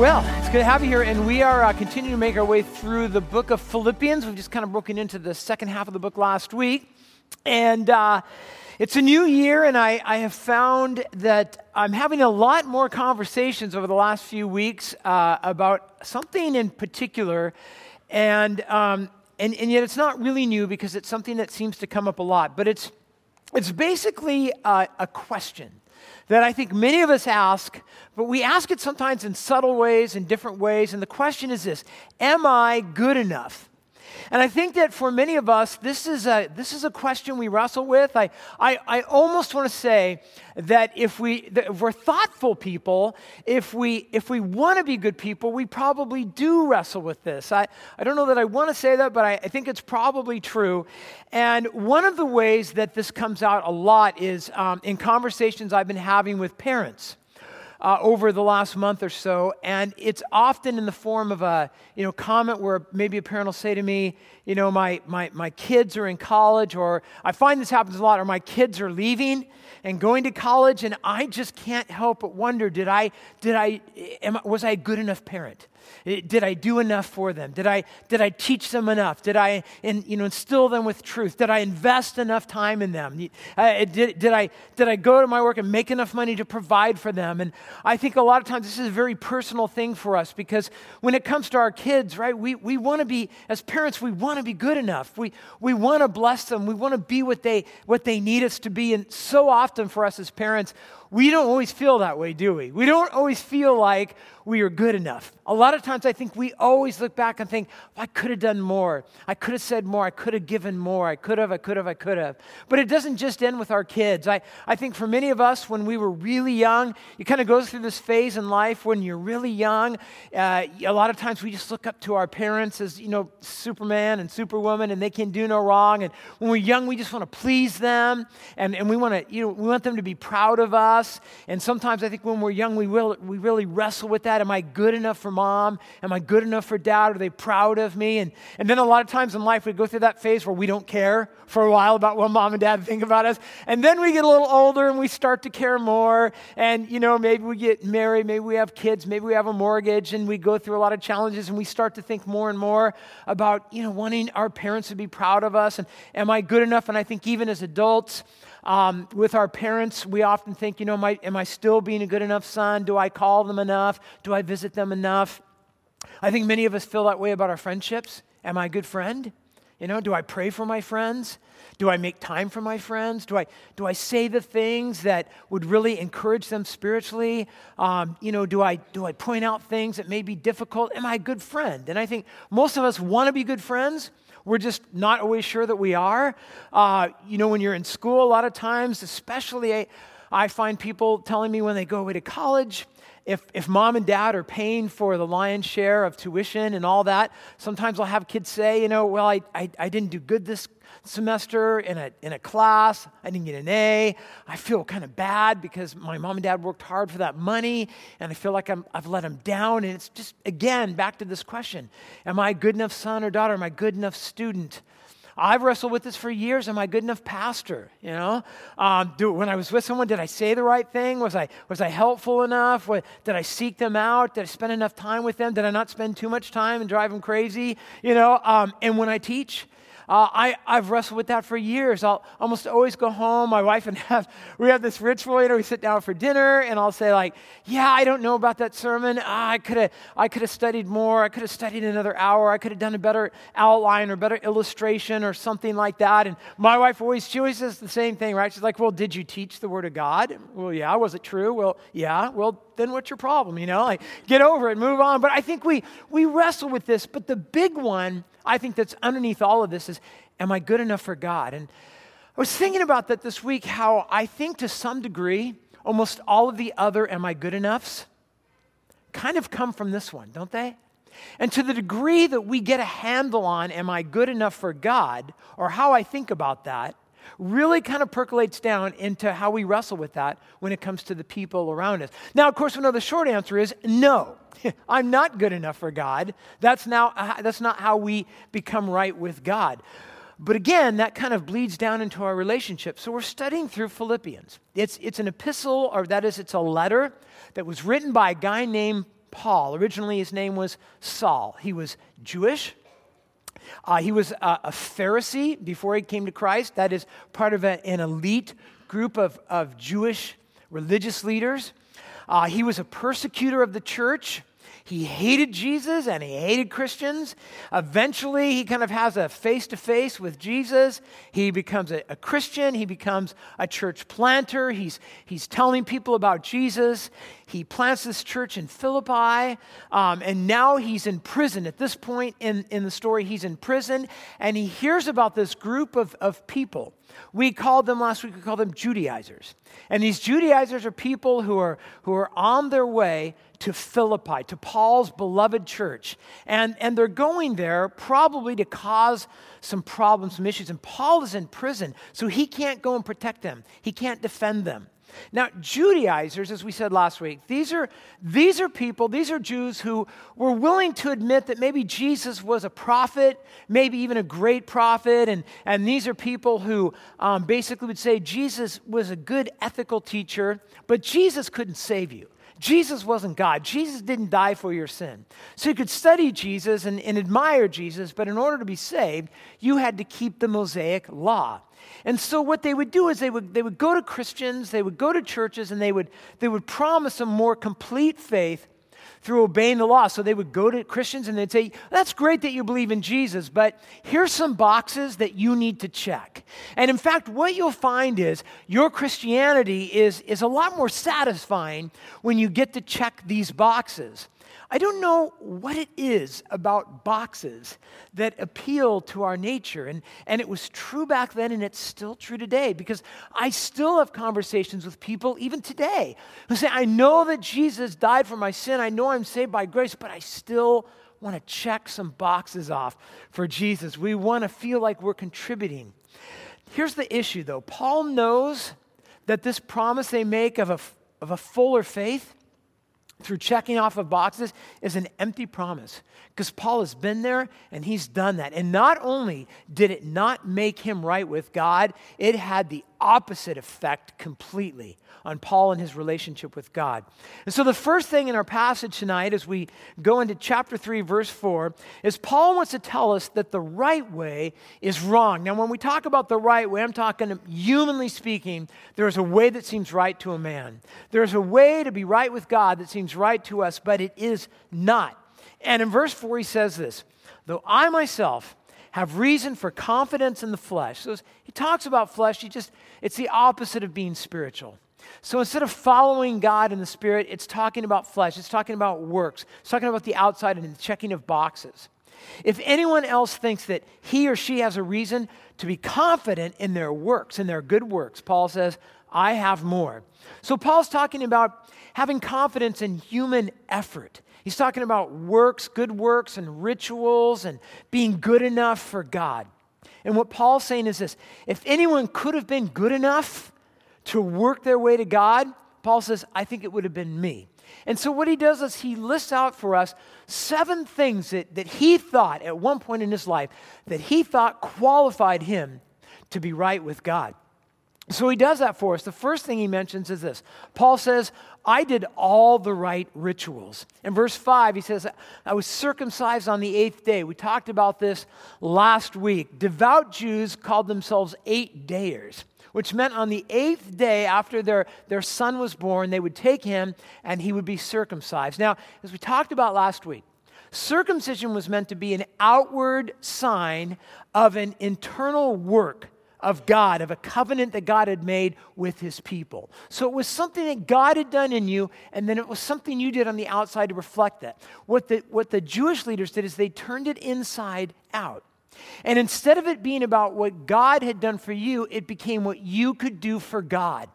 well, it's good to have you here, and we are uh, continuing to make our way through the book of Philippians. We've just kind of broken into the second half of the book last week, and uh, it's a new year, and I, I, have found that I'm having a lot more conversations over the last few weeks uh, about something in particular, and, um, and and yet it's not really new because it's something that seems to come up a lot, but it's it's basically a, a question that I think many of us ask, but we ask it sometimes in subtle ways, in different ways. And the question is this Am I good enough? And I think that for many of us, this is a, this is a question we wrestle with. I, I, I almost want to say that if, we, that if we're thoughtful people, if we, if we want to be good people, we probably do wrestle with this. I, I don't know that I want to say that, but I, I think it's probably true. And one of the ways that this comes out a lot is um, in conversations I've been having with parents uh, over the last month or so, and it's often in the form of a you know comment where maybe a parent will say to me, you know, my my my kids are in college, or I find this happens a lot, or my kids are leaving and going to college, and I just can't help but wonder, did I did I am, was I a good enough parent? Did I do enough for them? Did I, did I teach them enough? Did I in, you know, instill them with truth? Did I invest enough time in them? Uh, did, did, I, did I go to my work and make enough money to provide for them? And I think a lot of times this is a very personal thing for us because when it comes to our kids, right, we, we want to be, as parents, we want to be good enough. We, we want to bless them. We want to be what they, what they need us to be. And so often for us as parents, we don't always feel that way, do we? We don't always feel like we are good enough. A lot of times I think we always look back and think, I could have done more. I could have said more. I could have given more. I could have, I could have, I could have. But it doesn't just end with our kids. I, I think for many of us, when we were really young, you kind of go through this phase in life when you're really young. Uh, a lot of times we just look up to our parents as, you know, Superman and Superwoman, and they can do no wrong. And when we're young, we just want to please them, and, and we want to, you know, we want them to be proud of us. And sometimes I think when we're young, we, will, we really wrestle with that. Am I good enough for mom? Am I good enough for dad? Are they proud of me? And, and then a lot of times in life, we go through that phase where we don't care for a while about what mom and dad think about us. And then we get a little older and we start to care more. And, you know, maybe we get married, maybe we have kids, maybe we have a mortgage, and we go through a lot of challenges and we start to think more and more about, you know, wanting our parents to be proud of us. And am I good enough? And I think even as adults, um, with our parents, we often think, you know, am I, am I still being a good enough son? Do I call them enough? Do I visit them enough? I think many of us feel that way about our friendships. Am I a good friend? You know, do I pray for my friends? Do I make time for my friends? Do I, do I say the things that would really encourage them spiritually? Um, you know, do I, do I point out things that may be difficult? Am I a good friend? And I think most of us want to be good friends, we're just not always sure that we are. Uh, you know, when you're in school, a lot of times, especially, I, I find people telling me when they go away to college, if, if mom and dad are paying for the lion's share of tuition and all that, sometimes I'll have kids say, you know, well, I, I, I didn't do good this semester in a, in a class. I didn't get an A. I feel kind of bad because my mom and dad worked hard for that money, and I feel like I'm, I've let them down. And it's just, again, back to this question Am I a good enough son or daughter? Am I a good enough student? I've wrestled with this for years. Am I good enough pastor? You know, um, do, when I was with someone, did I say the right thing? Was I was I helpful enough? What, did I seek them out? Did I spend enough time with them? Did I not spend too much time and drive them crazy? You know, um, and when I teach, uh, I, I've wrestled with that for years. I'll almost always go home. My wife and have, we have this ritual, you know, we sit down for dinner and I'll say like, yeah, I don't know about that sermon. Ah, I could have, I could have studied more. I could have studied another hour. I could have done a better outline or better illustration or something like that. And my wife always, she always says the same thing, right? She's like, well, did you teach the word of God? Well, yeah. Was it true? Well, yeah. Well, then what's your problem? You know, like get over it, move on. But I think we we wrestle with this. But the big one, I think that's underneath all of this is, am I good enough for God? And I was thinking about that this week, how I think to some degree, almost all of the other am I good enoughs kind of come from this one, don't they? And to the degree that we get a handle on, am I good enough for God, or how I think about that, really kind of percolates down into how we wrestle with that when it comes to the people around us. Now, of course, we know the short answer is no. I'm not good enough for God. That's, now, uh, that's not how we become right with God. But again, that kind of bleeds down into our relationship. So we're studying through Philippians. It's, it's an epistle, or that is, it's a letter that was written by a guy named Paul. Originally, his name was Saul. He was Jewish. Uh, he was a, a, Pharisee before he came to Christ. That is part of a, an elite group of, of Jewish religious leaders. Uh, he was a persecutor of the church. He hated Jesus and he hated Christians. Eventually, he kind of has a face to face with Jesus. He becomes a, a, Christian. He becomes a church planter. He's, he's telling people about Jesus. He plants this church in Philippi. Um, and now he's in prison. At this point in, in the story, he's in prison and he hears about this group of, of people we called them last week, we called them Judaizers. And these Judaizers are people who are, who are on their way to Philippi, to Paul's beloved church. And, and they're going there probably to cause some problems, some issues. And Paul is in prison, so he can't go and protect them, he can't defend them. Now, Judaizers, as we said last week, these are, these are people, these are Jews who were willing to admit that maybe Jesus was a prophet, maybe even a great prophet. And, and these are people who um, basically would say Jesus was a good ethical teacher, but Jesus couldn't save you. Jesus wasn't God. Jesus didn't die for your sin. So you could study Jesus and, and admire Jesus, but in order to be saved, you had to keep the Mosaic law. And so what they would do is they would, they would go to Christians, they would go to churches, and they would, they would promise a more complete faith through obeying the law. So they would go to Christians and they'd say, That's great that you believe in Jesus, but here's some boxes that you need to check. And in fact, what you'll find is your Christianity is, is a lot more satisfying when you get to check these boxes. I don't know what it is about boxes that appeal to our nature. And, and it was true back then, and it's still true today because I still have conversations with people, even today, who say, I know that Jesus died for my sin. I know I'm saved by grace, but I still want to check some boxes off for Jesus. We want to feel like we're contributing. Here's the issue, though Paul knows that this promise they make of a, of a fuller faith through checking off of boxes is an empty promise because Paul has been there and he's done that. And not only did it not make him right with God, it had the opposite effect completely on Paul and his relationship with God. And so, the first thing in our passage tonight, as we go into chapter 3, verse 4, is Paul wants to tell us that the right way is wrong. Now, when we talk about the right way, I'm talking humanly speaking, there is a way that seems right to a man. There's a way to be right with God that seems right to us, but it is not. And in verse 4, he says this Though I myself, have reason for confidence in the flesh. So he talks about flesh, he just it's the opposite of being spiritual. So instead of following God in the Spirit, it's talking about flesh, it's talking about works, it's talking about the outside and the checking of boxes. If anyone else thinks that he or she has a reason to be confident in their works, in their good works, Paul says, I have more. So Paul's talking about having confidence in human effort. He's talking about works, good works, and rituals, and being good enough for God. And what Paul's saying is this if anyone could have been good enough, to work their way to God, Paul says, I think it would have been me. And so, what he does is he lists out for us seven things that, that he thought at one point in his life that he thought qualified him to be right with God. So, he does that for us. The first thing he mentions is this Paul says, I did all the right rituals. In verse 5, he says, I was circumcised on the eighth day. We talked about this last week. Devout Jews called themselves eight dayers which meant on the eighth day after their, their son was born, they would take him and he would be circumcised. Now, as we talked about last week, circumcision was meant to be an outward sign of an internal work of God, of a covenant that God had made with his people. So it was something that God had done in you, and then it was something you did on the outside to reflect that. What the, what the Jewish leaders did is they turned it inside out. And instead of it being about what God had done for you, it became what you could do for God.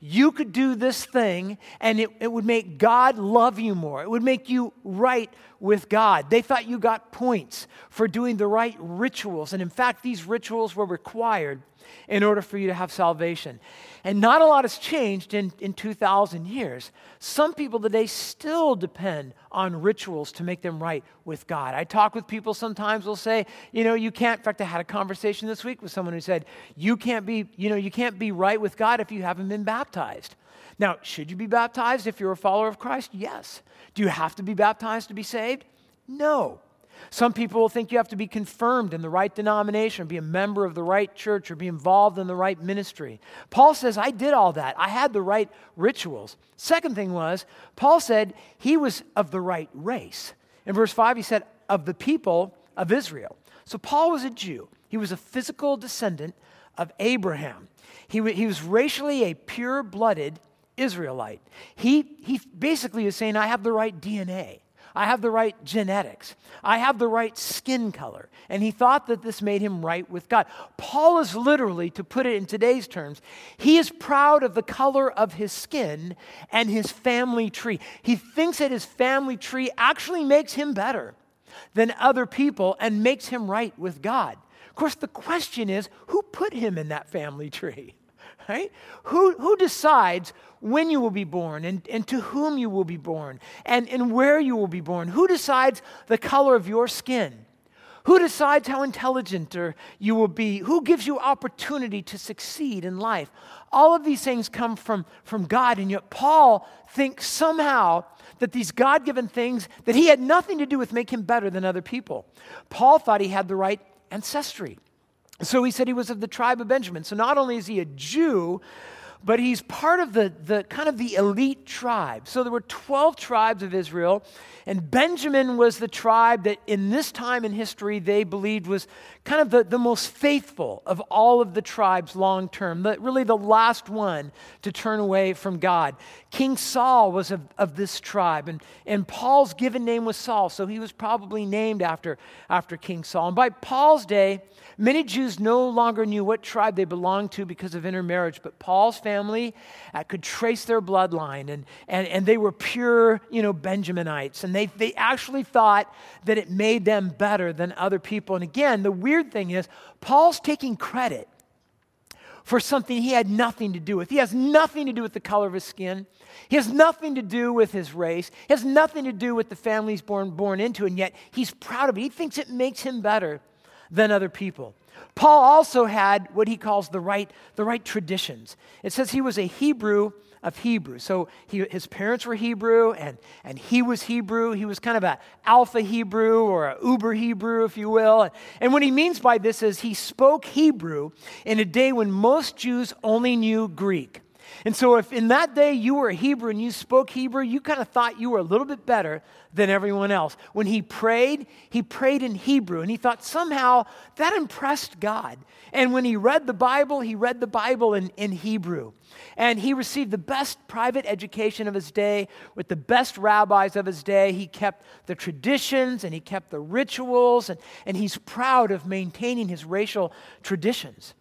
You could do this thing, and it, it would make God love you more. It would make you right with God. They thought you got points for doing the right rituals. And in fact, these rituals were required in order for you to have salvation. And not a lot has changed in, in 2,000 years. Some people today still depend on rituals to make them right with God. I talk with people sometimes, will say, you know, you can't, in fact, I had a conversation this week with someone who said, you can't be, you know, you can't be right with God if you haven't been baptized. Now, should you be baptized if you're a follower of Christ? Yes. Do you have to be baptized to be saved? No. Some people will think you have to be confirmed in the right denomination, be a member of the right church, or be involved in the right ministry. Paul says, I did all that. I had the right rituals. Second thing was, Paul said he was of the right race. In verse 5, he said, of the people of Israel. So Paul was a Jew, he was a physical descendant of Abraham. He, he was racially a pure blooded Israelite. He, he basically is saying, I have the right DNA. I have the right genetics. I have the right skin color. And he thought that this made him right with God. Paul is literally, to put it in today's terms, he is proud of the color of his skin and his family tree. He thinks that his family tree actually makes him better than other people and makes him right with God. Of course, the question is who put him in that family tree? Right? Who, who decides when you will be born and, and to whom you will be born and, and where you will be born? Who decides the color of your skin? Who decides how intelligent or you will be? Who gives you opportunity to succeed in life? All of these things come from, from God, and yet Paul thinks somehow that these God given things that he had nothing to do with make him better than other people. Paul thought he had the right ancestry. So he said he was of the tribe of Benjamin. So not only is he a Jew, but he's part of the, the kind of the elite tribe. So there were 12 tribes of Israel, and Benjamin was the tribe that in this time in history they believed was kind of the, the most faithful of all of the tribes long term, really the last one to turn away from God. King Saul was of, of this tribe, and, and Paul's given name was Saul, so he was probably named after, after King Saul. And by Paul's day, Many Jews no longer knew what tribe they belonged to because of intermarriage, but Paul's family uh, could trace their bloodline, and, and, and they were pure, you know, Benjaminites. And they, they actually thought that it made them better than other people. And again, the weird thing is, Paul's taking credit for something he had nothing to do with. He has nothing to do with the color of his skin. He has nothing to do with his race. He has nothing to do with the family he's born, born into, and yet he's proud of it. He thinks it makes him better than other people. Paul also had what he calls the right, the right traditions. It says he was a Hebrew of Hebrew. So he, his parents were Hebrew and, and he was Hebrew. He was kind of an alpha Hebrew or a uber Hebrew, if you will. And what he means by this is he spoke Hebrew in a day when most Jews only knew Greek. And so, if in that day you were a Hebrew and you spoke Hebrew, you kind of thought you were a little bit better than everyone else. When he prayed, he prayed in Hebrew, and he thought somehow that impressed God. And when he read the Bible, he read the Bible in, in Hebrew. And he received the best private education of his day with the best rabbis of his day. He kept the traditions and he kept the rituals, and, and he's proud of maintaining his racial traditions.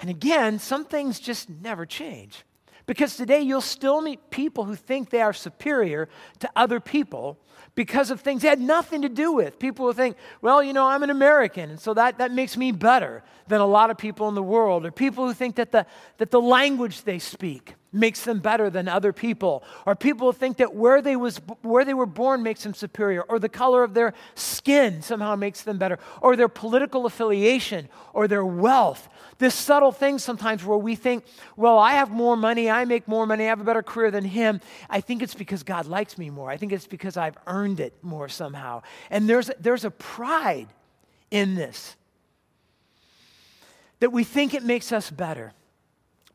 And again, some things just never change. Because today you'll still meet people who think they are superior to other people because of things they had nothing to do with. People will think, well, you know, I'm an American, and so that, that makes me better than a lot of people in the world. Or people who think that the, that the language they speak makes them better than other people. Or people think that where they, was, where they were born makes them superior. Or the color of their skin somehow makes them better. Or their political affiliation. Or their wealth. This subtle thing sometimes where we think, well, I have more money, I make more money, I have a better career than him. I think it's because God likes me more. I think it's because I've earned it more somehow. And there's, there's a pride in this that we think it makes us better.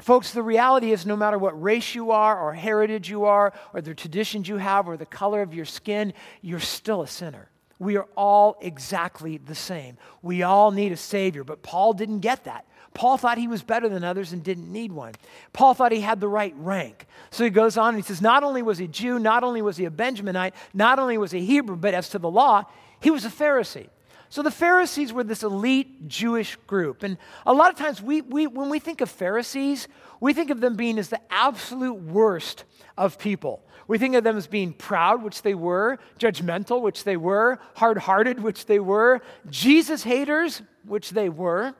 Folks, the reality is no matter what race you are, or heritage you are, or the traditions you have, or the color of your skin, you're still a sinner. We are all exactly the same. We all need a Savior, but Paul didn't get that. Paul thought he was better than others and didn't need one. Paul thought he had the right rank. So he goes on and he says, Not only was he Jew, not only was he a Benjaminite, not only was he Hebrew, but as to the law, he was a Pharisee. So the Pharisees were this elite Jewish group. And a lot of times, we, we, when we think of Pharisees, we think of them being as the absolute worst of people. We think of them as being proud, which they were, judgmental, which they were, hard hearted, which they were, Jesus haters, which they were.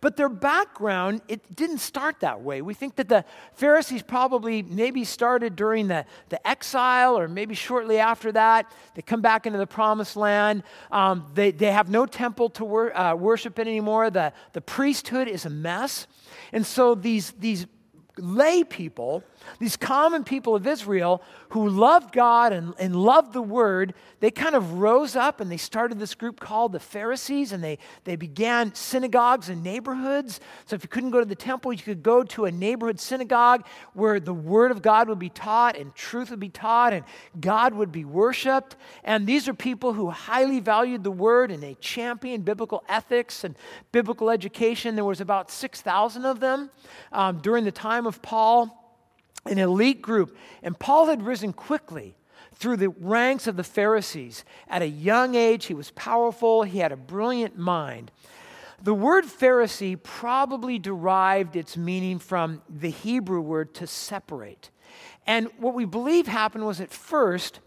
But their background, it didn't start that way. We think that the Pharisees probably maybe started during the, the exile or maybe shortly after that. They come back into the promised land. Um, they, they have no temple to wor- uh, worship in anymore. The, the priesthood is a mess. And so these, these lay people, these common people of Israel who loved God and, and loved the word, they kind of rose up and they started this group called the Pharisees and they, they began synagogues in neighborhoods. So if you couldn't go to the temple, you could go to a neighborhood synagogue where the word of God would be taught and truth would be taught and God would be worshiped. And these are people who highly valued the word and they championed biblical ethics and biblical education. There was about 6,000 of them um, during the time of Paul an elite group. And Paul had risen quickly through the ranks of the Pharisees. At a young age, he was powerful, he had a brilliant mind. The word Pharisee probably derived its meaning from the Hebrew word to separate. And what we believe happened was at first,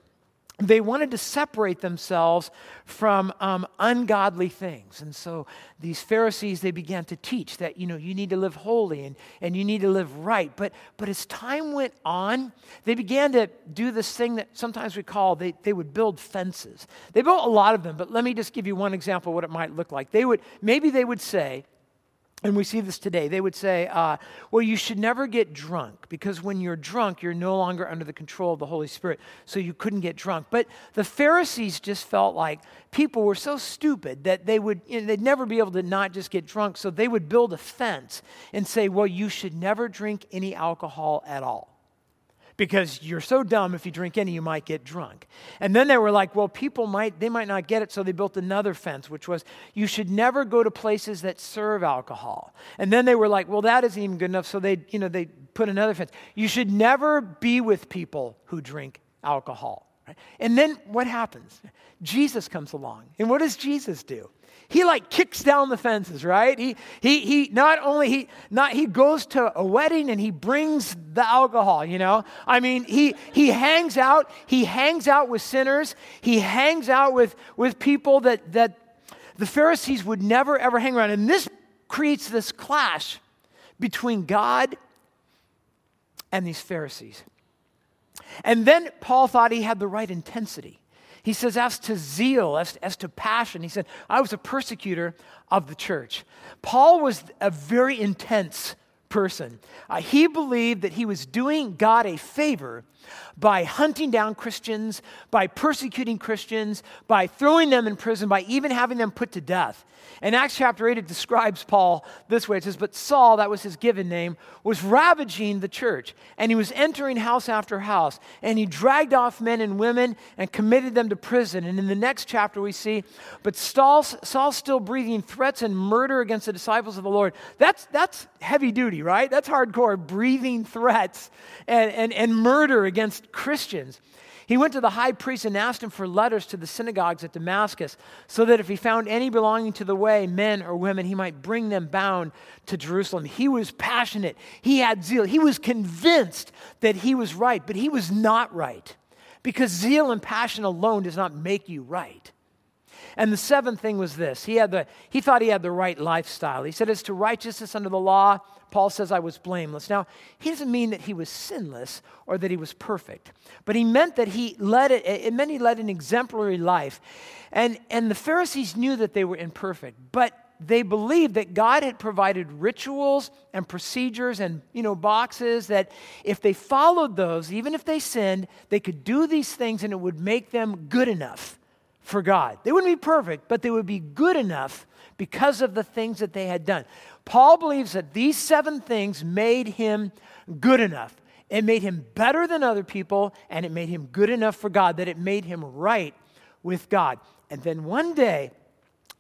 they wanted to separate themselves from um, ungodly things. And so these pharisees they began to teach that you know you need to live holy and, and you need to live right. But but as time went on they began to do this thing that sometimes we call they, they would build fences. They built a lot of them but let me just give you one example of what it might look like. They would maybe they would say and we see this today. They would say, uh, well, you should never get drunk because when you're drunk, you're no longer under the control of the Holy Spirit, so you couldn't get drunk. But the Pharisees just felt like people were so stupid that they would, you know, they'd never be able to not just get drunk, so they would build a fence and say, well, you should never drink any alcohol at all because you're so dumb if you drink any you might get drunk. And then they were like well people might they might not get it so they built another fence which was you should never go to places that serve alcohol. And then they were like well that isn't even good enough so they you know they put another fence. You should never be with people who drink alcohol right? and then what happens? Jesus comes along. And what does jesus do he like kicks down the fences, right? He, he, he not only, he, not, he goes to a wedding and he brings the alcohol, you know? I mean, he, he hangs out, he hangs out with sinners. He hangs out with, with people that, that the Pharisees would never, ever hang around. And this creates this clash between God and these Pharisees. And then Paul thought he had the right intensity. He says, as to zeal, as, as to passion, he said, I was a persecutor of the church. Paul was a very intense person. Uh, he believed that he was doing God a favor by hunting down Christians, by persecuting Christians, by throwing them in prison, by even having them put to death. In Acts chapter 8, it describes Paul this way it says, But Saul, that was his given name, was ravaging the church, and he was entering house after house, and he dragged off men and women and committed them to prison. And in the next chapter, we see, But Saul, Saul's still breathing threats and murder against the disciples of the Lord. That's, that's heavy duty, right? That's hardcore, breathing threats and, and, and murder against Christians. He went to the high priest and asked him for letters to the synagogues at Damascus, so that if he found any belonging to the way, men or women, he might bring them bound to Jerusalem. He was passionate, he had zeal, he was convinced that he was right, but he was not right. Because zeal and passion alone does not make you right. And the seventh thing was this he, had the, he thought he had the right lifestyle. He said, As to righteousness under the law, Paul says, I was blameless. Now, he doesn't mean that he was sinless or that he was perfect, but he meant that he led it, it meant he led an exemplary life. And, and the Pharisees knew that they were imperfect, but they believed that God had provided rituals and procedures and you know boxes that if they followed those, even if they sinned, they could do these things and it would make them good enough for God. They wouldn't be perfect, but they would be good enough because of the things that they had done. Paul believes that these seven things made him good enough. It made him better than other people, and it made him good enough for God, that it made him right with God. And then one day,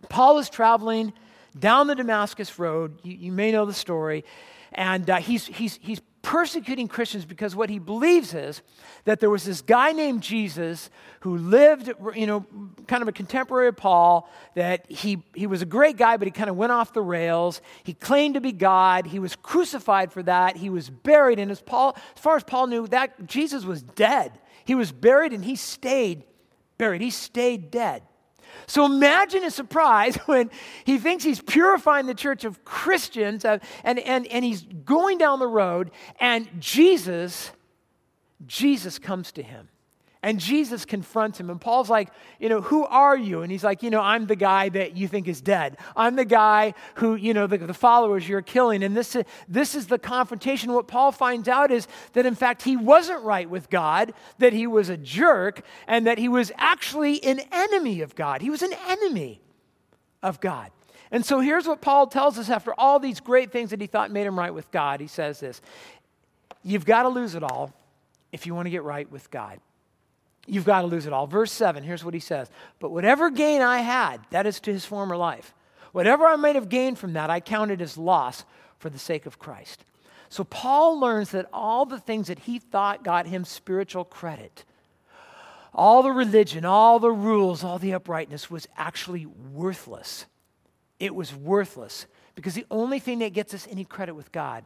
Paul is traveling down the Damascus Road. You, you may know the story. And uh, he's, he's, he's persecuting Christians because what he believes is that there was this guy named Jesus who lived, you know, kind of a contemporary of Paul, that he, he was a great guy, but he kind of went off the rails. He claimed to be God. He was crucified for that. He was buried. And as, Paul, as far as Paul knew, that Jesus was dead. He was buried and he stayed buried. He stayed dead. So imagine his surprise when he thinks he's purifying the church of Christians uh, and, and, and he's going down the road and Jesus, Jesus comes to him And Jesus confronts him. And Paul's like, you know, who are you? And he's like, you know, I'm the guy that you think is dead. I'm the guy who, you know, the, the followers you're killing. And this, this is the confrontation. What Paul finds out is that, in fact, he wasn't right with God, that he was a jerk, and that he was actually an enemy of God. He was an enemy of God. And so here's what Paul tells us after all these great things that he thought made him right with God. He says this You've got to lose it all if you want to get right with God. You've got to lose it all. Verse 7, here's what he says But whatever gain I had, that is to his former life, whatever I might have gained from that, I counted as loss for the sake of Christ. So Paul learns that all the things that he thought got him spiritual credit, all the religion, all the rules, all the uprightness was actually worthless. It was worthless because the only thing that gets us any credit with God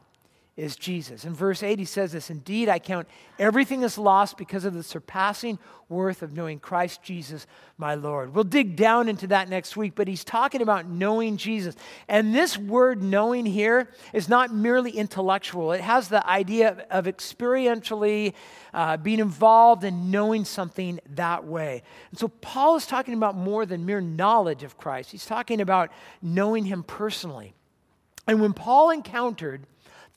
is Jesus. In verse 8, he says this Indeed, I count everything as lost because of the surpassing worth of knowing Christ Jesus, my Lord. We'll dig down into that next week, but he's talking about knowing Jesus. And this word knowing here is not merely intellectual, it has the idea of experientially uh, being involved in knowing something that way. And so Paul is talking about more than mere knowledge of Christ, he's talking about knowing him personally. And when Paul encountered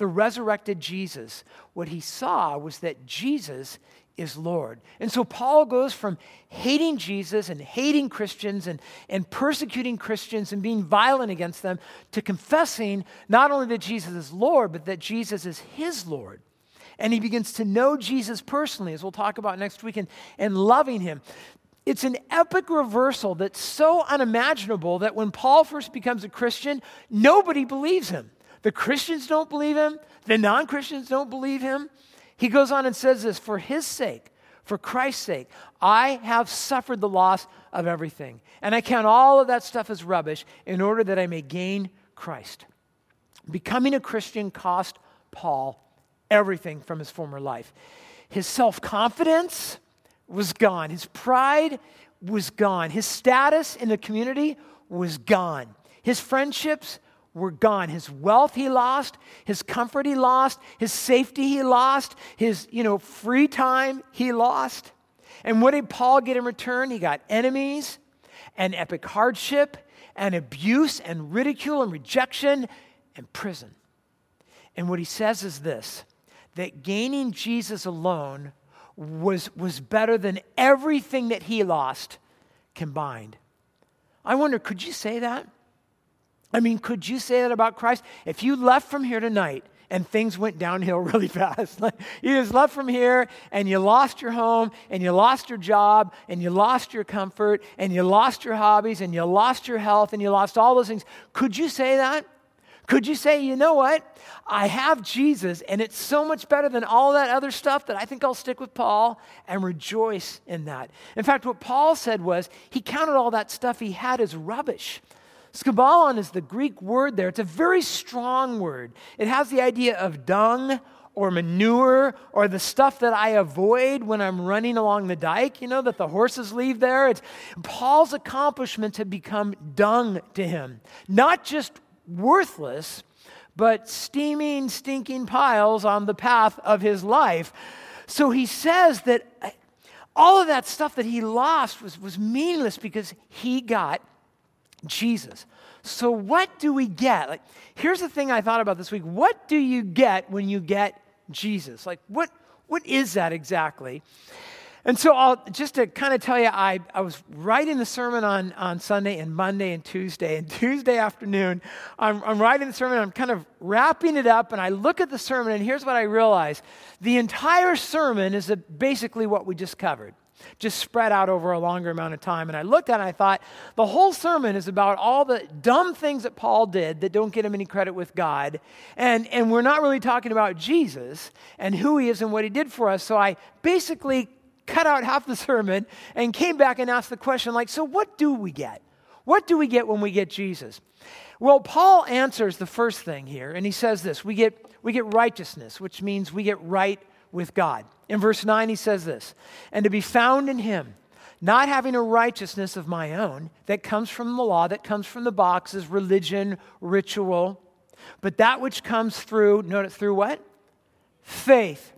the resurrected Jesus, what he saw was that Jesus is Lord. And so Paul goes from hating Jesus and hating Christians and, and persecuting Christians and being violent against them to confessing not only that Jesus is Lord, but that Jesus is his Lord. And he begins to know Jesus personally, as we'll talk about next week, and, and loving him. It's an epic reversal that's so unimaginable that when Paul first becomes a Christian, nobody believes him. The Christians don't believe him, the non Christians don't believe him. He goes on and says this for his sake, for Christ's sake, I have suffered the loss of everything. And I count all of that stuff as rubbish in order that I may gain Christ. Becoming a Christian cost Paul everything from his former life. His self confidence was gone, his pride was gone, his status in the community was gone, his friendships were gone. His wealth he lost, his comfort he lost, his safety he lost, his, you know, free time he lost. And what did Paul get in return? He got enemies and epic hardship and abuse and ridicule and rejection and prison. And what he says is this that gaining Jesus alone was, was better than everything that he lost combined. I wonder, could you say that? I mean, could you say that about Christ? If you left from here tonight and things went downhill really fast, like you just left from here and you lost your home and you lost your job and you lost your comfort and you lost your hobbies and you lost your health and you lost all those things, could you say that? Could you say, you know what? I have Jesus, and it's so much better than all that other stuff that I think I'll stick with Paul and rejoice in that. In fact, what Paul said was he counted all that stuff he had as rubbish. Skubalon is the Greek word there. It's a very strong word. It has the idea of dung or manure or the stuff that I avoid when I'm running along the dike, you know, that the horses leave there. It's, Paul's accomplishments have become dung to him. Not just worthless, but steaming, stinking piles on the path of his life. So he says that uh, all of that stuff that he lost was, was meaningless because he got Jesus. So, what do we get? Like, here's the thing I thought about this week. What do you get when you get Jesus? Like, what, what is that exactly? And so, I'll just to kind of tell you, I, I was writing the sermon on, on Sunday and Monday and Tuesday. And Tuesday afternoon, I'm, I'm writing the sermon, I'm kind of wrapping it up, and I look at the sermon, and here's what I realize the entire sermon is basically what we just covered just spread out over a longer amount of time. And I looked at it and I thought, the whole sermon is about all the dumb things that Paul did that don't get him any credit with God. And, and we're not really talking about Jesus and who he is and what he did for us. So I basically cut out half the sermon and came back and asked the question, like, so what do we get? What do we get when we get Jesus? Well, Paul answers the first thing here, and he says this we get, we get righteousness, which means we get right with God. In verse 9, he says this And to be found in him, not having a righteousness of my own that comes from the law, that comes from the boxes, religion, ritual, but that which comes through, note it through what? Faith.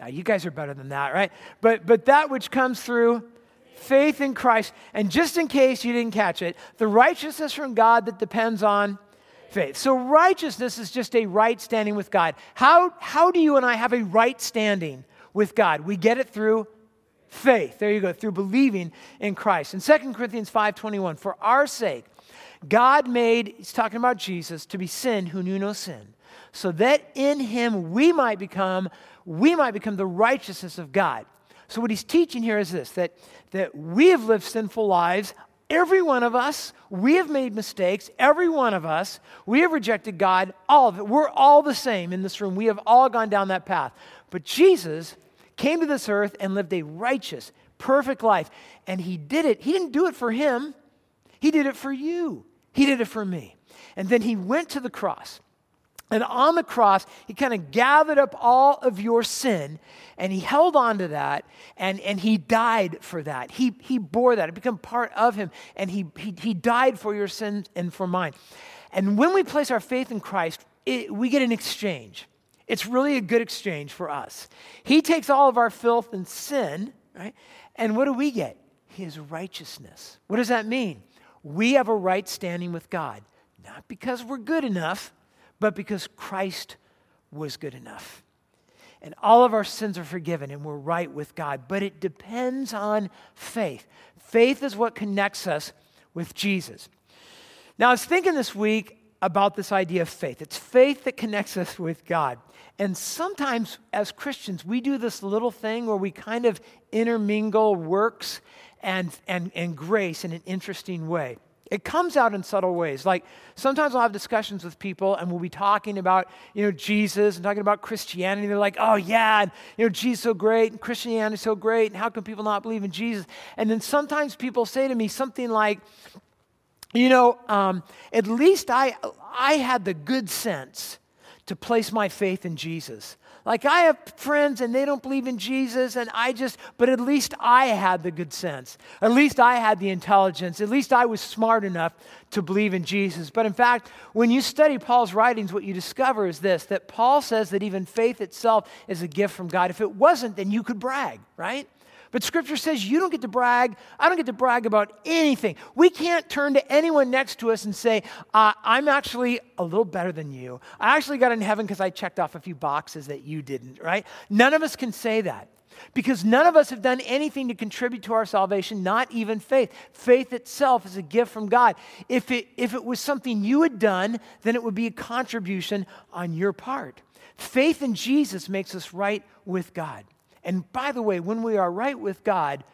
Now, you guys are better than that, right? But, but that which comes through faith in Christ. And just in case you didn't catch it, the righteousness from God that depends on faith. So righteousness is just a right standing with God. How, how do you and I have a right standing with God? We get it through faith. There you go, through believing in Christ. In 2 Corinthians 5:21, for our sake, God made, he's talking about Jesus, to be sin who knew no sin, so that in him we might become, we might become the righteousness of God. So what he's teaching here is this that, that we have lived sinful lives. Every one of us, we have made mistakes. Every one of us, we have rejected God. All of it. We're all the same in this room. We have all gone down that path. But Jesus came to this earth and lived a righteous, perfect life. And he did it. He didn't do it for him, he did it for you. He did it for me. And then he went to the cross. And on the cross, he kind of gathered up all of your sin and he held on to that and, and he died for that. He, he bore that. It became part of him and he, he, he died for your sins and for mine. And when we place our faith in Christ, it, we get an exchange. It's really a good exchange for us. He takes all of our filth and sin, right? And what do we get? His righteousness. What does that mean? We have a right standing with God, not because we're good enough but because Christ was good enough. And all of our sins are forgiven and we're right with God. But it depends on faith. Faith is what connects us with Jesus. Now, I was thinking this week about this idea of faith. It's faith that connects us with God. And sometimes, as Christians, we do this little thing where we kind of intermingle works and, and, and grace in an interesting way. It comes out in subtle ways. Like sometimes I'll have discussions with people and we'll be talking about, you know, Jesus and talking about Christianity. They're like, oh yeah, and, you know, Jesus is so great and Christianity is so great and how can people not believe in Jesus? And then sometimes people say to me something like, you know, um, at least I, I had the good sense to place my faith in Jesus. Like I have friends and they don't believe in Jesus, and I just, but at least I had the good sense. At least I had the intelligence. At least I was smart enough to believe in Jesus. But in fact, when you study Paul's writings, what you discover is this that Paul says that even faith itself is a gift from God. If it wasn't, then you could brag, right? But scripture says you don't get to brag. I don't get to brag about anything. We can't turn to anyone next to us and say, uh, I'm actually a little better than you. I actually got in heaven because I checked off a few boxes that you didn't, right? None of us can say that because none of us have done anything to contribute to our salvation, not even faith. Faith itself is a gift from God. If it, if it was something you had done, then it would be a contribution on your part. Faith in Jesus makes us right with God. And by the way, when we are right with God,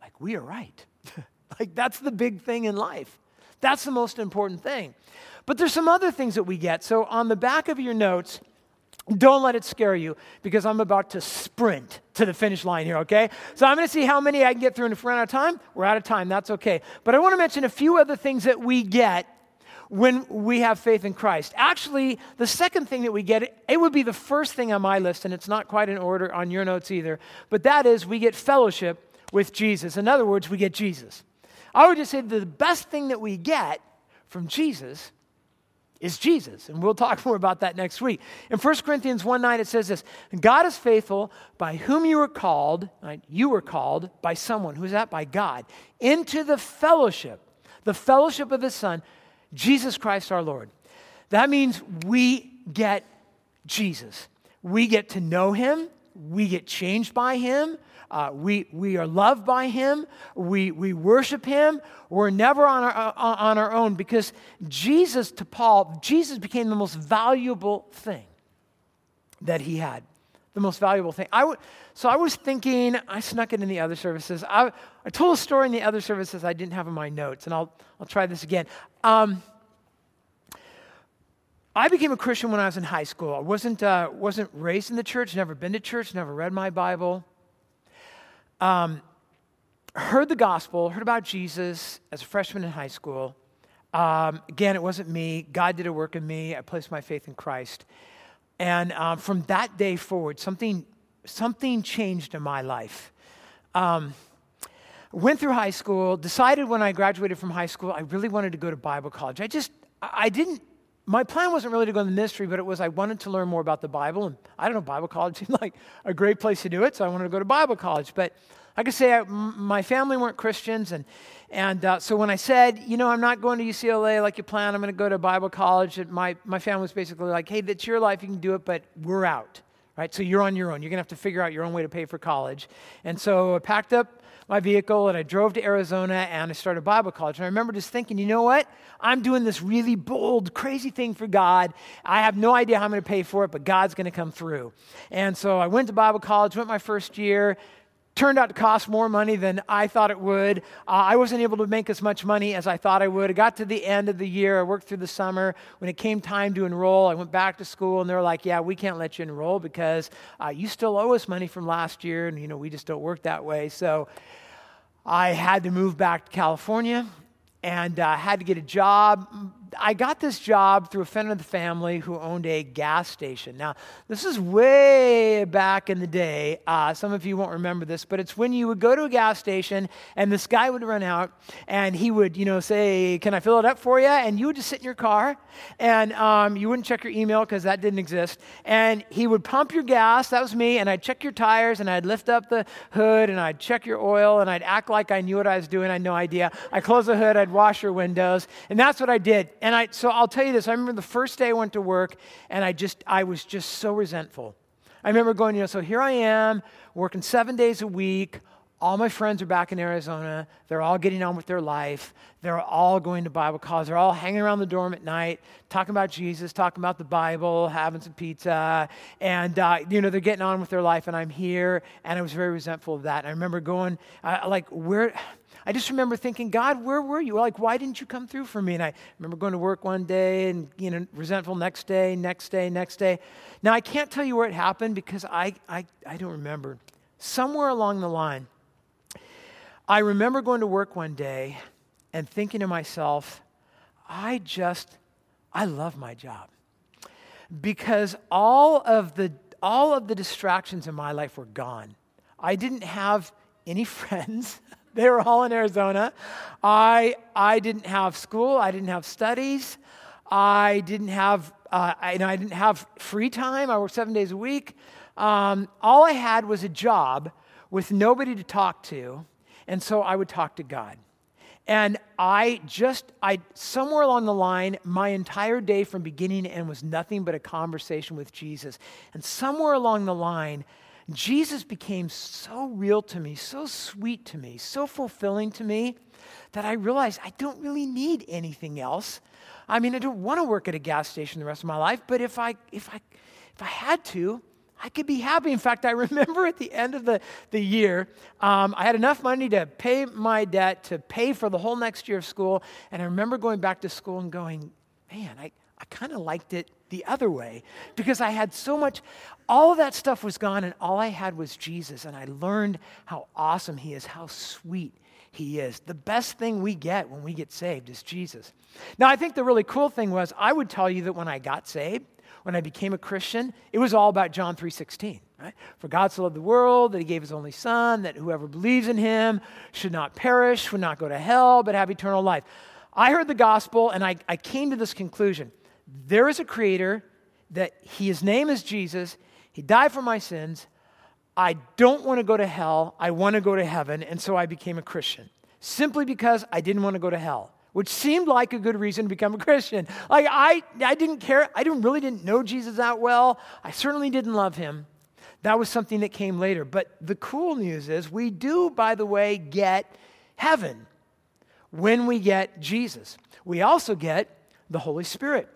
like we are right. like that's the big thing in life. That's the most important thing. But there's some other things that we get. So on the back of your notes, don't let it scare you because I'm about to sprint to the finish line here, okay? So I'm to see how many I can get through. And if we're out of time, we're out of time. That's okay. But I want to mention a few other things that we get when we have faith in Christ. Actually, the second thing that we get, it would be the first thing on my list, and it's not quite in order on your notes either, but that is we get fellowship with Jesus. In other words, we get Jesus. I would just say the best thing that we get from Jesus is Jesus. And we'll talk more about that next week. In 1 Corinthians 1 9, it says this God is faithful by whom you were called, right? you were called by someone. Who's that? By God, into the fellowship, the fellowship of his Son Jesus Christ our Lord. That means we get Jesus. We get to know him. We get changed by him. Uh, we, we are loved by him. We, we worship him. We're never on our, uh, on our own because Jesus, to Paul, Jesus became the most valuable thing that he had. The most valuable thing. I w- so I was thinking, I snuck it in the other services. I, I told a story in the other services I didn't have in my notes, and I'll, I'll try this again. Um, I became a Christian when I was in high school. I wasn't, uh, wasn't raised in the church, never been to church, never read my Bible. Um, heard the gospel, heard about Jesus as a freshman in high school. Um, again, it wasn't me. God did a work in me. I placed my faith in Christ. And um, from that day forward, something, something changed in my life. Um, went through high school, decided when I graduated from high school, I really wanted to go to Bible college. I just, I didn't my plan wasn't really to go in the ministry, but it was I wanted to learn more about the Bible. And I don't know, Bible college seemed like a great place to do it, so I wanted to go to Bible college. But I could say I, my family weren't Christians, and and uh, so when I said, you know, I'm not going to UCLA like you plan, I'm going to go to Bible college, and my my family was basically like, hey, that's your life, you can do it, but we're out, right? So you're on your own. You're going to have to figure out your own way to pay for college. And so I packed up my vehicle and I drove to Arizona and I started Bible college. And I remember just thinking, you know what? I'm doing this really bold, crazy thing for God. I have no idea how I'm going to pay for it, but God's going to come through. And so I went to Bible college, went my first year, turned out to cost more money than I thought it would. Uh, I wasn't able to make as much money as I thought I would. I got to the end of the year. I worked through the summer. When it came time to enroll, I went back to school, and they were like, "Yeah, we can't let you enroll because uh, you still owe us money from last year, and you know we just don't work that way." So I had to move back to California and uh, had to get a job I got this job through a friend of the family who owned a gas station. Now, this is way back in the day. Uh, some of you won't remember this, but it's when you would go to a gas station and this guy would run out and he would, you know, say, Can I fill it up for you? And you would just sit in your car and um, you wouldn't check your email because that didn't exist. And he would pump your gas. That was me. And I'd check your tires and I'd lift up the hood and I'd check your oil and I'd act like I knew what I was doing. I had no idea. I'd close the hood, I'd wash your windows. And that's what I did. And I, so I'll tell you this. I remember the first day I went to work, and I just, I was just so resentful. I remember going, you know, so here I am, working seven days a week. All my friends are back in Arizona. They're all getting on with their life. They're all going to Bible college. They're all hanging around the dorm at night, talking about Jesus, talking about the Bible, having some pizza. And, uh, you know, they're getting on with their life, and I'm here. And I was very resentful of that. And I remember going, uh, like, where I just remember thinking, God, where were you? Like, why didn't you come through for me? And I remember going to work one day and, you know, resentful next day, next day, next day. Now, I can't tell you where it happened because I, I, I don't remember. Somewhere along the line, I remember going to work one day and thinking to myself, I just, I love my job. Because all of the, all of the distractions in my life were gone. I didn't have any friends. They were all in Arizona. I, I didn't have school. I didn't have studies. I didn't have, uh, I, you know, I didn't have free time. I worked seven days a week. Um, all I had was a job with nobody to talk to, and so I would talk to God. And I just, I somewhere along the line, my entire day from beginning to end was nothing but a conversation with Jesus. And somewhere along the line, Jesus became so real to me, so sweet to me, so fulfilling to me that I realized I don't really need anything else. I mean, I don't want to work at a gas station the rest of my life, but if I, if I, if I had to, I could be happy. In fact, I remember at the end of the, the year, um, I had enough money to pay my debt, to pay for the whole next year of school. And I remember going back to school and going, man, I, I kind of liked it the other way because I had so much, all of that stuff was gone, and all I had was Jesus. And I learned how awesome He is, how sweet He is. The best thing we get when we get saved is Jesus. Now, I think the really cool thing was I would tell you that when I got saved, when I became a Christian, it was all about John 3:16. Right? For God so loved the world that he gave his only son, that whoever believes in him should not perish, would not go to hell, but have eternal life. I heard the gospel and I, I came to this conclusion there is a creator, that he, his name is Jesus, he died for my sins. I don't want to go to hell, I want to go to heaven, and so I became a Christian. Simply because I didn't want to go to hell, which seemed like a good reason to become a Christian. Like I, I didn't care, I didn't, really didn't know Jesus that well. I certainly didn't love him. That was something that came later. But the cool news is we do, by the way, get heaven when we get Jesus. We also get the Holy Spirit.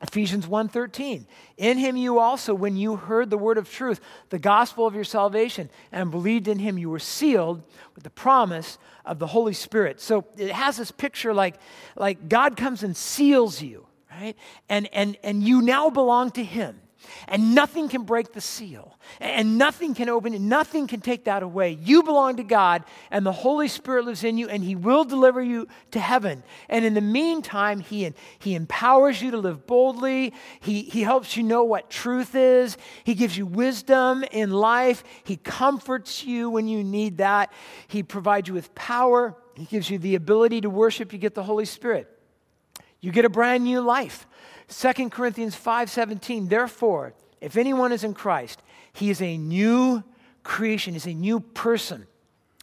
Ephesians 1:13 In him you also when you heard the word of truth the gospel of your salvation and believed in him you were sealed with the promise of the Holy Spirit. So it has this picture like like God comes and seals you, right? And and and you now belong to him. And nothing can break the seal. And nothing can open it. Nothing can take that away. You belong to God, and the Holy Spirit lives in you, and He will deliver you to heaven. And in the meantime, He, he empowers you to live boldly. He, he helps you know what truth is. He gives you wisdom in life. He comforts you when you need that. He provides you with power. He gives you the ability to worship. You get the Holy Spirit. You get a brand new life. 2 Corinthians 5:17 Therefore, if anyone is in Christ, he is a new creation, is a new person.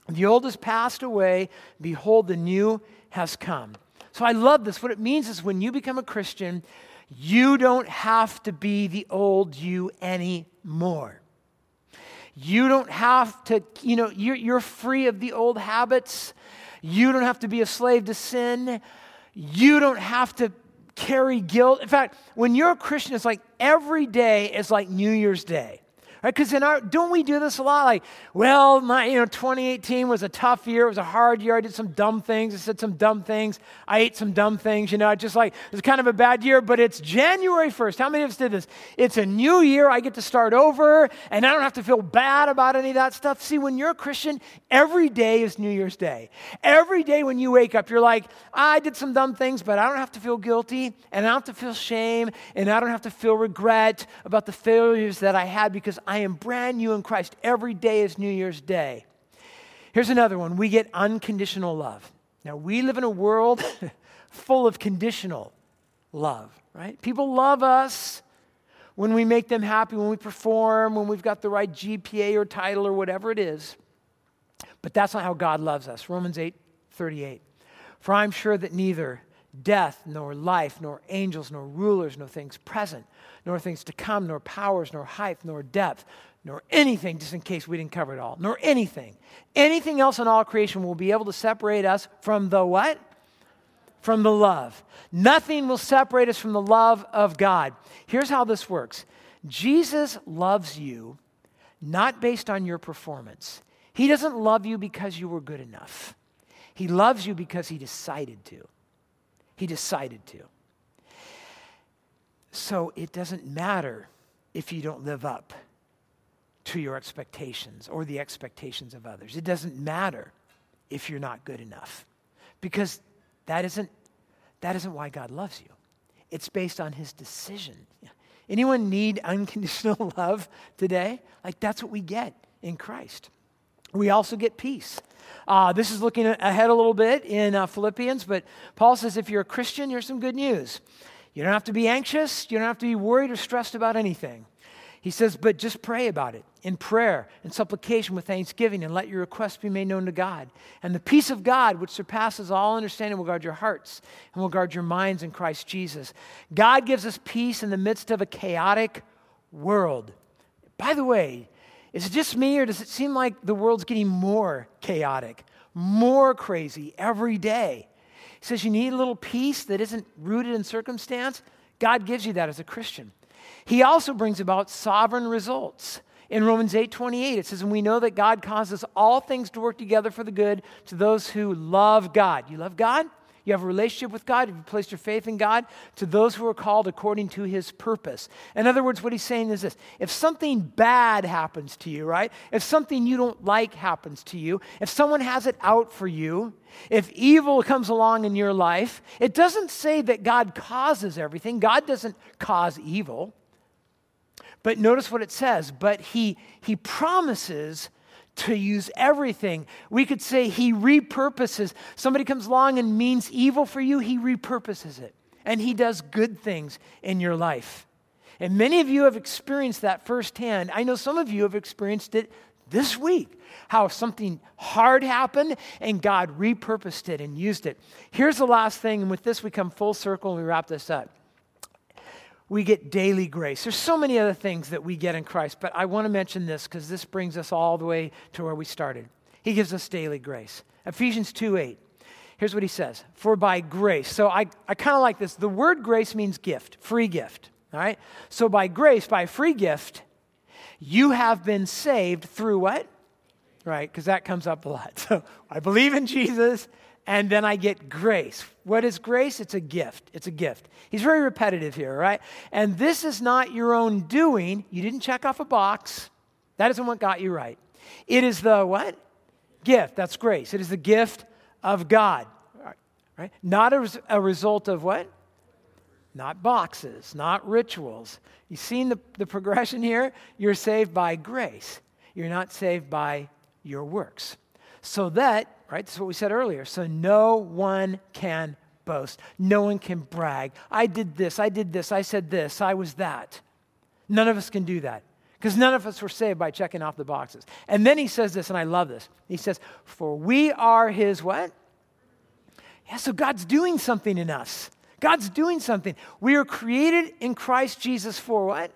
The old has passed away, behold the new has come. So I love this. What it means is when you become a Christian, you don't have to be the old you anymore. You don't have to, you know, you're, you're free of the old habits. You don't have to be a slave to sin. You don't have to carry guilt. In fact, when you're a Christian, it's like every day is like New Year's Day. Because right? in our, don't we do this a lot? Like, well, my, you know, 2018 was a tough year. It was a hard year. I did some dumb things. I said some dumb things. I ate some dumb things. You know, I just like, it was kind of a bad year, but it's January 1st. How many of us did this? It's a new year. I get to start over, and I don't have to feel bad about any of that stuff. See, when you're a Christian, every day is New Year's Day. Every day when you wake up, you're like, I did some dumb things, but I don't have to feel guilty, and I don't have to feel shame, and I don't have to feel regret about the failures that I had because I I am brand new in Christ. Every day is New Year's Day. Here's another one we get unconditional love. Now, we live in a world full of conditional love, right? People love us when we make them happy, when we perform, when we've got the right GPA or title or whatever it is. But that's not how God loves us. Romans 8 38. For I'm sure that neither death, nor life, nor angels, nor rulers, nor things present, nor things to come, nor powers, nor height, nor depth, nor anything, just in case we didn't cover it all, nor anything. Anything else in all creation will be able to separate us from the what? From the love. Nothing will separate us from the love of God. Here's how this works Jesus loves you not based on your performance. He doesn't love you because you were good enough. He loves you because he decided to. He decided to. So it doesn't matter if you don't live up to your expectations or the expectations of others. It doesn't matter if you're not good enough because that isn't, that isn't why God loves you. It's based on his decision. Anyone need unconditional love today? Like that's what we get in Christ. We also get peace. Uh, this is looking ahead a little bit in uh, Philippians, but Paul says if you're a Christian, here's some good news. You don't have to be anxious, you don't have to be worried or stressed about anything. He says, but just pray about it in prayer and supplication with thanksgiving, and let your requests be made known to God. And the peace of God, which surpasses all understanding, will guard your hearts and will guard your minds in Christ Jesus. God gives us peace in the midst of a chaotic world. By the way, is it just me, or does it seem like the world's getting more chaotic, more crazy every day? He says you need a little peace that isn't rooted in circumstance. God gives you that as a Christian. He also brings about sovereign results. In Romans 8 28, it says, And we know that God causes all things to work together for the good to those who love God. You love God? You have a relationship with God. You've placed your faith in God to those who are called according to his purpose. In other words, what he's saying is this if something bad happens to you, right? If something you don't like happens to you, if someone has it out for you, if evil comes along in your life, it doesn't say that God causes everything. God doesn't cause evil. But notice what it says, but he, he promises to use everything. We could say he repurposes. Somebody comes along and means evil for you, he repurposes it. And he does good things in your life. And many of you have experienced that firsthand. I know some of you have experienced it this week how something hard happened and God repurposed it and used it. Here's the last thing, and with this we come full circle and we wrap this up we get daily grace. There's so many other things that we get in Christ, but I want to mention this because this brings us all the way to where we started. He gives us daily grace. Ephesians 2 8. Here's what he says For by grace. So I, I kind of like this. The word grace means gift, free gift. All right? So by grace, by free gift, you have been saved through what? Right? Because that comes up a lot. So I believe in Jesus and then I get grace. What is grace? It's a gift. It's a gift. He's very repetitive here, right? And this is not your own doing. You didn't check off a box. That isn't what got you right. It is the what? Gift. That's grace. It is the gift of God. Right? Not a, result of what? Not boxes, not rituals. You've seen the, the progression here? You're saved by grace. You're not saved by your works. So that right? That's what we said earlier. So no one can boast. No one can brag. I did this, I did this, I said this, I was that. None of us can do that because none of us were saved by checking off the boxes. And then he says this, and I love this. He says, For we are his what? Yeah, so God's doing something in us. God's doing something. We are created in Christ Jesus for what?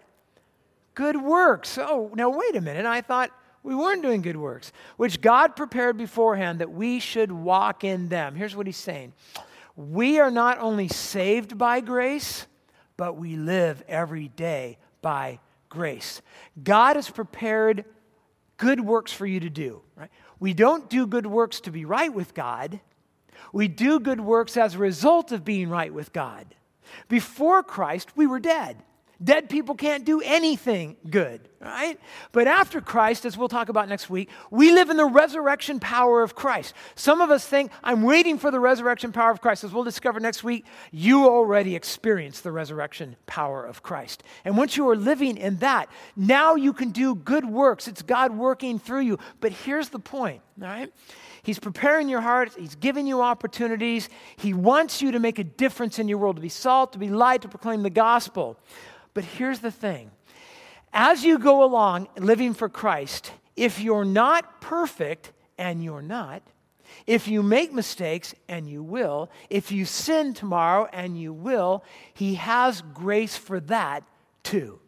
Good works. Oh, now wait a minute. I thought we weren't doing good works, which God prepared beforehand that we should walk in them. Here's what he's saying We are not only saved by grace, but we live every day by grace. God has prepared good works for you to do. Right? We don't do good works to be right with God. We do good works as a result of being right with God. Before Christ, we were dead. Dead people can't do anything good, right? But after Christ, as we'll talk about next week, we live in the resurrection power of Christ. Some of us think, I'm waiting for the resurrection power of Christ. As we'll discover next week, you already experienced the resurrection power of Christ. And once you are living in that, now you can do good works. It's God working through you. But here's the point, all right? He's preparing your heart. He's giving you opportunities. He wants you to make a difference in your world, to be salt, to be light, to proclaim the gospel. But here's the thing as you go along living for Christ, if you're not perfect, and you're not, if you make mistakes, and you will, if you sin tomorrow, and you will, He has grace for that too.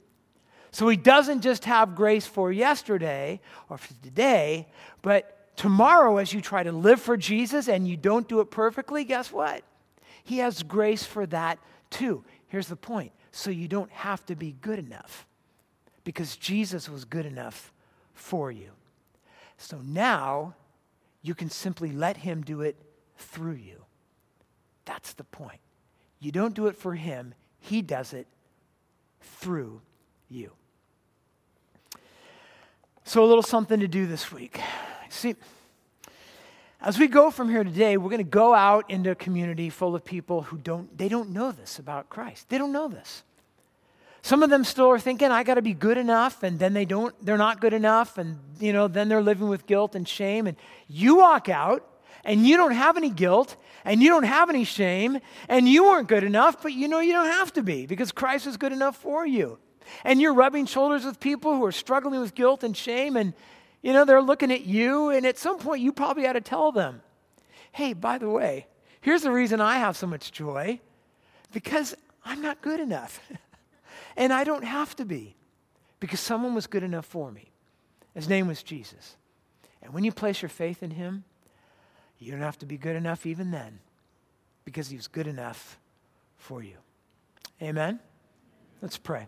So He doesn't just have grace for yesterday or for today, but tomorrow, as you try to live for Jesus and you don't do it perfectly, guess what? He has grace for that too. Here's the point so you don't have to be good enough because Jesus was good enough for you. So now you can simply let Him do it through you. That's the point. You don't do it for Him, He does it through you. So, a little something to do this week. See, as we go from here today, we're going to go out into a community full of people who don't, they don't know this about Christ. They don't know this. Some of them still are thinking, I got to be good enough, and then they don't, they're not good enough, and you know, then they're living with guilt and shame. And you walk out and you don't have any guilt and you don't have any shame, and you weren't good enough, but you know you don't have to be because Christ is good enough for you. And you're rubbing shoulders with people who are struggling with guilt and shame, and you know, they're looking at you, and at some point, you probably ought to tell them, hey, by the way, here's the reason I have so much joy because I'm not good enough. and I don't have to be because someone was good enough for me. His name was Jesus. And when you place your faith in him, you don't have to be good enough even then because he was good enough for you. Amen? Let's pray.